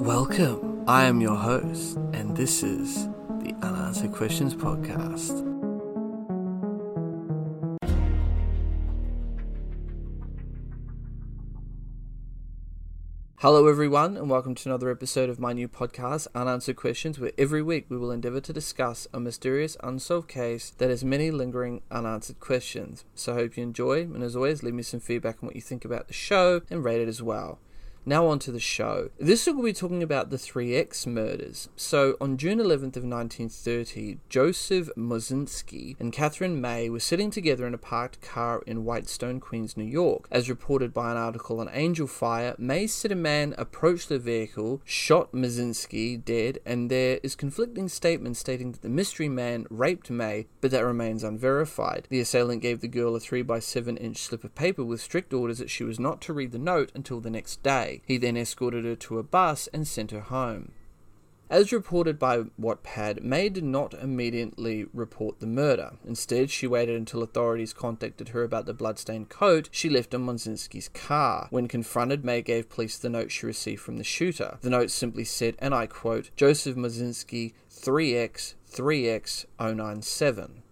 Welcome. I am your host, and this is the Unanswered Questions Podcast. Hello, everyone, and welcome to another episode of my new podcast, Unanswered Questions, where every week we will endeavor to discuss a mysterious, unsolved case that has many lingering, unanswered questions. So I hope you enjoy, and as always, leave me some feedback on what you think about the show and rate it as well. Now on to the show. This week we'll be talking about the 3X murders. So on June 11th of 1930, Joseph Mosinski and Catherine May were sitting together in a parked car in Whitestone, Queens, New York. As reported by an article on Angelfire, May said a man approached the vehicle, shot Mosinski dead, and there is conflicting statements stating that the mystery man raped May, but that remains unverified. The assailant gave the girl a 3 by 7 inch slip of paper with strict orders that she was not to read the note until the next day. He then escorted her to a bus and sent her home. As reported by Wattpad, May did not immediately report the murder. Instead, she waited until authorities contacted her about the bloodstained coat she left in Mosinski's car. When confronted, May gave police the note she received from the shooter. The note simply said, and I quote, Joseph Mosinski, 3X, 3X 097.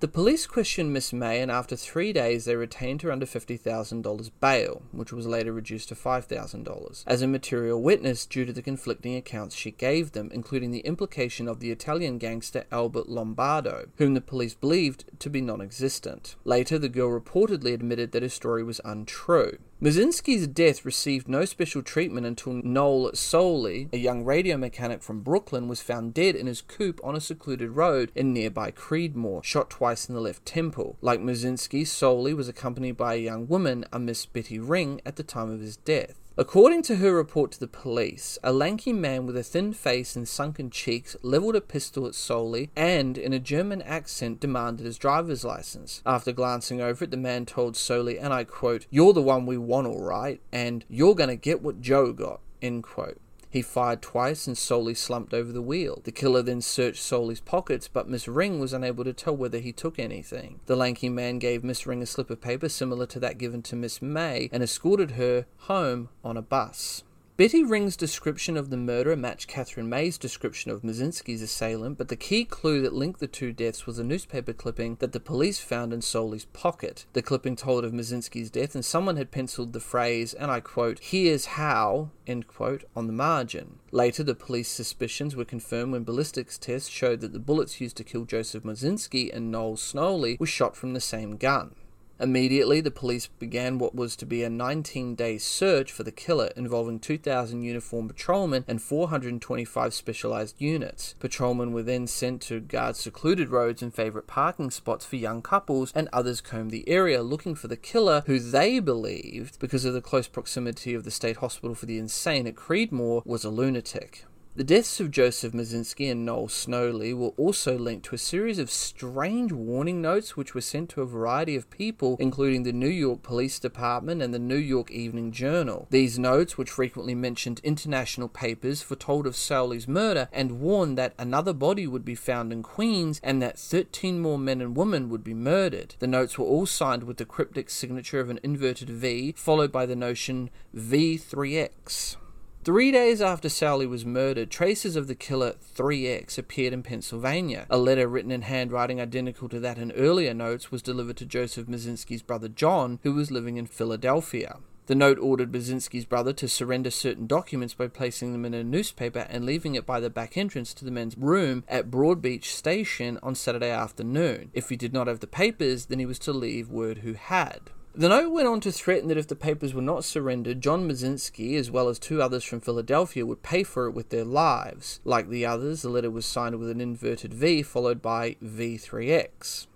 The police questioned Miss May, and after three days, they retained her under $50,000 bail, which was later reduced to $5,000, as a material witness due to the conflicting accounts she gave them, including the implication of the Italian gangster Albert Lombardo, whom the police believed to be non existent. Later, the girl reportedly admitted that her story was untrue. Mosinski's death received no special treatment until Noel Sowley, a young radio mechanic from Brooklyn, was found dead in his coupe on a secluded road in nearby Creedmoor, shot twice in the left temple. Like Mosinski, Sowley was accompanied by a young woman, a Miss Betty Ring, at the time of his death. According to her report to the police, a lanky man with a thin face and sunken cheeks leveled a pistol at Sowley and, in a German accent, demanded his driver's license. After glancing over it, the man told Sowley, and I quote, You're the one we want, all right, and you're gonna get what Joe got, end quote. He fired twice and Sowley slumped over the wheel. The killer then searched Sowley's pockets, but Miss Ring was unable to tell whether he took anything. The lanky man gave Miss Ring a slip of paper similar to that given to Miss May and escorted her home on a bus. Betty Ring's description of the murder matched Catherine May's description of Mosinski's assailant, but the key clue that linked the two deaths was a newspaper clipping that the police found in Sowley's pocket. The clipping told of Mosinski's death, and someone had penciled the phrase, and I quote, here's how, end quote, on the margin. Later, the police suspicions were confirmed when ballistics tests showed that the bullets used to kill Joseph Mosinski and Noel Sowley were shot from the same gun. Immediately, the police began what was to be a 19 day search for the killer involving 2,000 uniformed patrolmen and 425 specialized units. Patrolmen were then sent to guard secluded roads and favorite parking spots for young couples, and others combed the area looking for the killer, who they believed, because of the close proximity of the state hospital for the insane at Creedmoor, was a lunatic. The deaths of Joseph Mosinski and Noel Sowley were also linked to a series of strange warning notes which were sent to a variety of people, including the New York Police Department and the New York Evening Journal. These notes, which frequently mentioned international papers, foretold of Sowley's murder and warned that another body would be found in Queens and that 13 more men and women would be murdered. The notes were all signed with the cryptic signature of an inverted V, followed by the notion V3X. Three days after Sowley was murdered, traces of the killer 3X appeared in Pennsylvania. A letter written in handwriting identical to that in earlier notes was delivered to Joseph Mosinski's brother John, who was living in Philadelphia. The note ordered Mosinski's brother to surrender certain documents by placing them in a newspaper and leaving it by the back entrance to the men's room at Broadbeach Station on Saturday afternoon. If he did not have the papers, then he was to leave word who had. The note went on to threaten that if the papers were not surrendered, John Mosinski, as well as two others from Philadelphia, would pay for it with their lives. Like the others, the letter was signed with an inverted V followed by V3X.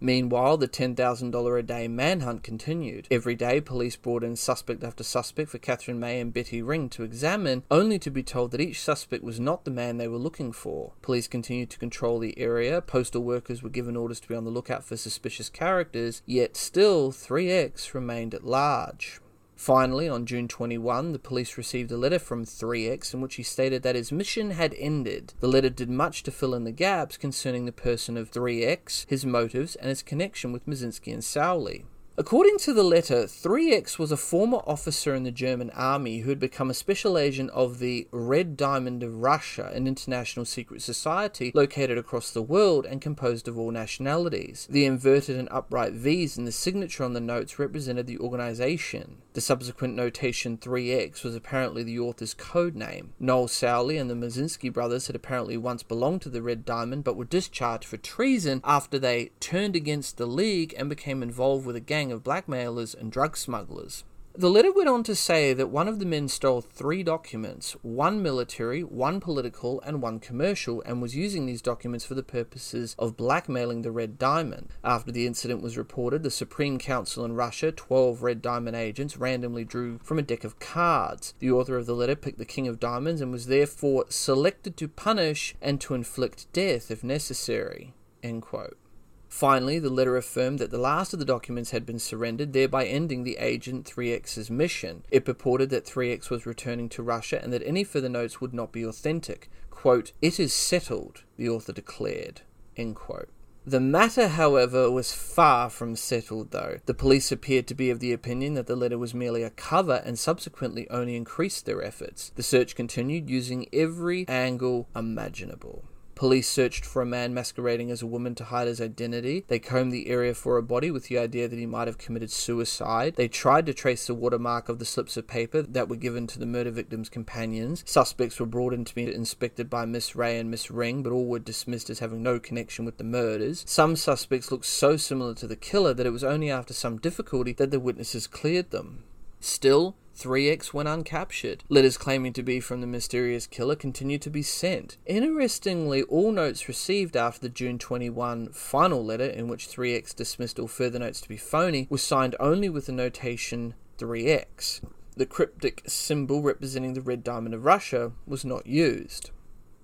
Meanwhile, the $10,000 a day manhunt continued. Every day, police brought in suspect after suspect for Catherine May and Betty Ring to examine, only to be told that each suspect was not the man they were looking for. Police continued to control the area, postal workers were given orders to be on the lookout for suspicious characters, yet still 3X remained at large. Finally, on June 21, the police received a letter from 3X in which he stated that his mission had ended. The letter did much to fill in the gaps concerning the person of 3X, his motives, and his connection with Mosinski and Sowley. According to the letter, 3X was a former officer in the German army who had become a special agent of the Red Diamond of Russia, an international secret society located across the world and composed of all nationalities. The inverted and upright V's in the signature on the notes represented the organization. The subsequent notation 3X was apparently the author's code name. Noel Sowley and the Mazinski brothers had apparently once belonged to the Red Diamond but were discharged for treason after they turned against the League and became involved with a gang gang of blackmailers and drug smugglers. The letter went on to say that one of the men stole three documents one military, one political, and one commercial and was using these documents for the purposes of blackmailing the Red Diamond. After the incident was reported, the Supreme Council in Russia, 12 Red Diamond agents, randomly drew from a deck of cards. The author of the letter picked the King of Diamonds and was therefore selected to punish and to inflict death if necessary. End quote. Finally, the letter affirmed that the last of the documents had been surrendered, thereby ending the Agent 3X's mission. It purported that 3X was returning to Russia and that any further notes would not be authentic. Quote, It is settled, the author declared. End quote. The matter, however, was far from settled, though. The police appeared to be of the opinion that the letter was merely a cover and subsequently only increased their efforts. The search continued using every angle imaginable. Police searched for a man masquerading as a woman to hide his identity. They combed the area for a body with the idea that he might have committed suicide. They tried to trace the watermark of the slips of paper that were given to the murder victim's companions. Suspects were brought in to be inspected by Miss Ray and Miss Ring, but all were dismissed as having no connection with the murders. Some suspects looked so similar to the killer that it was only after some difficulty that the witnesses cleared them. Still, 3X went uncaptured. Letters claiming to be from the mysterious killer continued to be sent. Interestingly, all notes received after the June 21 final letter, in which 3X dismissed all further notes to be phony, was signed only with the notation 3X. The cryptic symbol representing the red diamond of Russia was not used.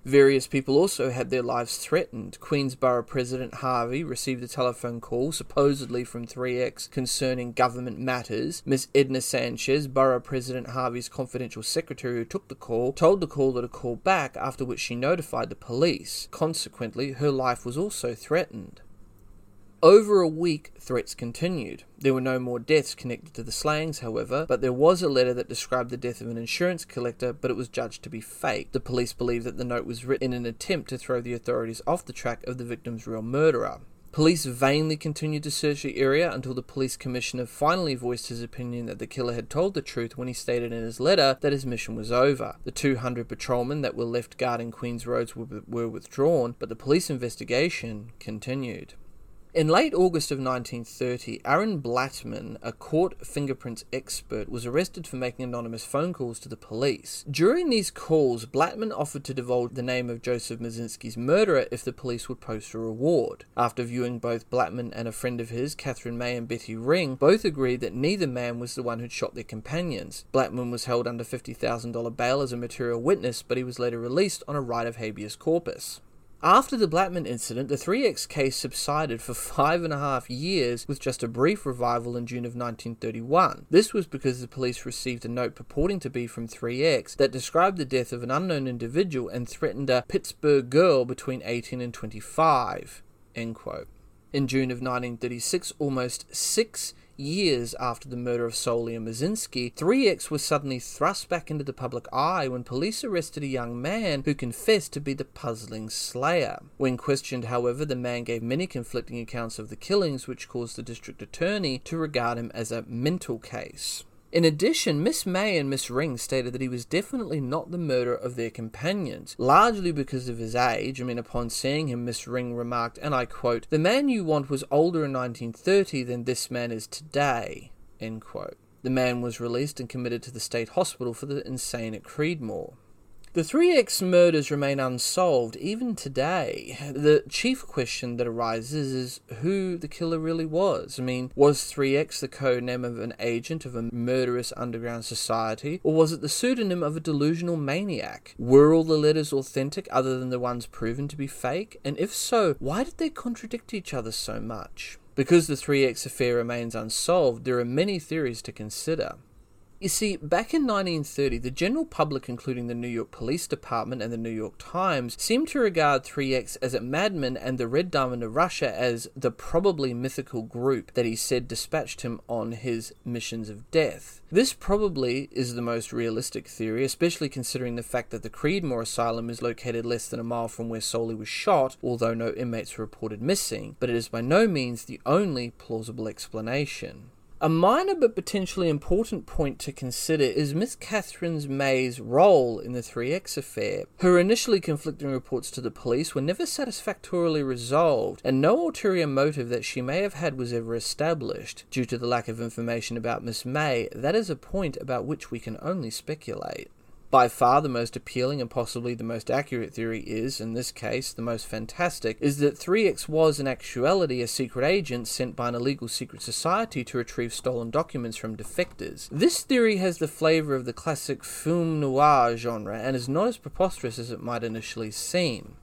Various people also had their lives threatened. Queensborough President Harvey received a telephone call, supposedly from 3X, concerning government matters. Miss Edna Sanchez, Borough President Harvey's confidential secretary who took the call, told the caller to call back, after which she notified the police. Consequently, her life was also threatened. Over a week, threats continued. There were no more deaths connected to the slayings, however, but there was a letter that described the death of an insurance collector, but it was judged to be fake. The police believe that the note was written in an attempt to throw the authorities off the track of the victim's real murderer. Police vainly continued to search the area until the police commissioner finally voiced his opinion that the killer had told the truth when he stated in his letter that his mission was over. The 200 patrolmen that were left guarding Queen's roads were, were withdrawn, but the police investigation continued. In late August of 1930, Aaron Blattman, a court fingerprints expert, was arrested for making anonymous phone calls to the police. During these calls, Blattman offered to divulge the name of Joseph Mazinski's murderer if the police would post a reward. After viewing both Blattman and a friend of his, Catherine May and Betty Ring, both agreed that neither man was the one who'd shot their companions. Blattman was held under $50,000 bail as a material witness, but he was later released on a right of habeas corpus. After the Blattman incident, the 3X case subsided for five and a half years with just a brief revival in June of 1931. This was because the police received a note purporting to be from 3X that described the death of an unknown individual and threatened a Pittsburgh girl between 18 and 25. End quote. In June of 1936, almost six years after the murder of Sowley and Mazinski, 3X was suddenly thrust back into the public eye when police arrested a young man who confessed to be the puzzling slayer. When questioned, however, the man gave many conflicting accounts of the killings, which caused the district attorney to regard him as a mental case. In addition, Miss May and Miss Ring stated that he was definitely not the murderer of their companions, largely because of his age. I mean, upon seeing him, Miss Ring remarked, and I quote, The man you want was older in 1930 than this man is today. End quote. The man was released and committed to the state hospital for the insane at Creedmoor. The 3X murders remain unsolved even today. The chief question that arises is who the killer really was. I mean, was 3X the code name of an agent of a murderous underground society, or was it the pseudonym of a delusional maniac? Were all the letters authentic other than the ones proven to be fake? And if so, why did they contradict each other so much? Because the 3X affair remains unsolved, there are many theories to consider. You see, back in 1930, the general public, including the New York Police Department and the New York Times, seemed to regard 3X as a madman and the Red Diamond of Russia as the probably mythical group that he said dispatched him on his missions of death. This probably is the most realistic theory, especially considering the fact that the Creedmoor Asylum is located less than a mile from where Sowley was shot, although no inmates were reported missing, but it is by no means the only plausible explanation. A minor but potentially important point to consider is Miss Catherine May's role in the 3X affair. Her initially conflicting reports to the police were never satisfactorily resolved, and no ulterior motive that she may have had was ever established. Due to the lack of information about Miss May, that is a point about which we can only speculate. By far the most appealing and possibly the most accurate theory is, in this case, the most fantastic, is that 3X was in actuality a secret agent sent by an illegal secret society to retrieve stolen documents from defectors. This theory has the flavour of the classic film noir genre and is not as preposterous as it might initially seem.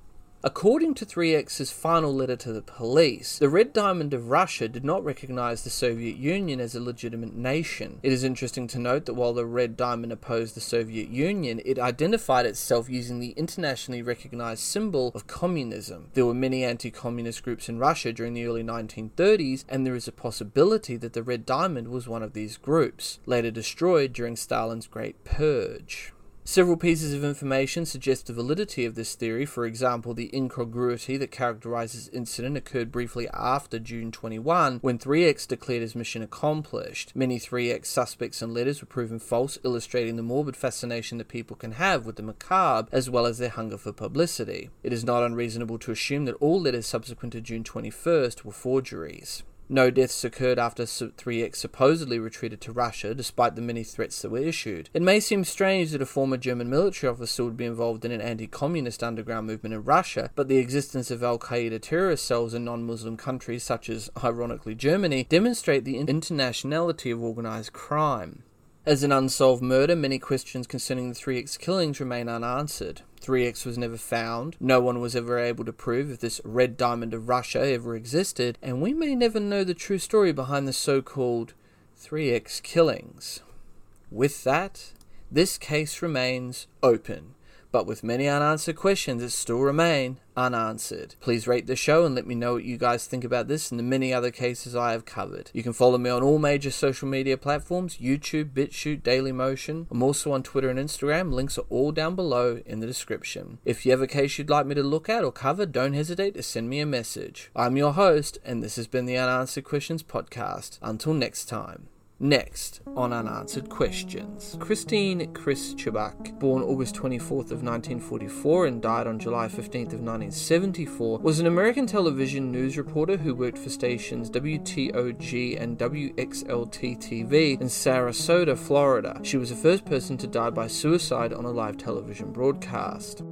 According to 3X's final letter to the police, the Red Diamond of Russia did not recognize the Soviet Union as a legitimate nation. It is interesting to note that while the Red Diamond opposed the Soviet Union, it identified itself using the internationally recognized symbol of communism. There were many anti communist groups in Russia during the early 1930s, and there is a possibility that the Red Diamond was one of these groups, later destroyed during Stalin's Great Purge. Several pieces of information suggest the validity of this theory. For example, the incongruity that characterizes incident occurred briefly after June 21, when 3X declared his mission accomplished. Many 3X suspects and letters were proven false, illustrating the morbid fascination that people can have with the macabre, as well as their hunger for publicity. It is not unreasonable to assume that all letters subsequent to June 21st were forgeries. No deaths occurred after 3X supposedly retreated to Russia, despite the many threats that were issued. It may seem strange that a former German military officer would be involved in an anti communist underground movement in Russia, but the existence of Al Qaeda terrorist cells in non Muslim countries, such as, ironically, Germany, demonstrate the internationality of organized crime. As an unsolved murder, many questions concerning the 3X killings remain unanswered. 3X was never found, no one was ever able to prove if this red diamond of Russia ever existed, and we may never know the true story behind the so called 3X killings. With that, this case remains open but with many unanswered questions that still remain unanswered. Please rate the show and let me know what you guys think about this and the many other cases I have covered. You can follow me on all major social media platforms YouTube, BitChute, Dailymotion. I'm also on Twitter and Instagram. Links are all down below in the description. If you have a case you'd like me to look at or cover, don't hesitate to send me a message. I'm your host, and this has been the Unanswered Questions Podcast. Until next time. Next, on Unanswered Questions. Christine Chris Chubbuck, born August 24th of 1944 and died on July 15th of 1974, was an American television news reporter who worked for stations WTOG and WXLT-TV in Sarasota, Florida. She was the first person to die by suicide on a live television broadcast.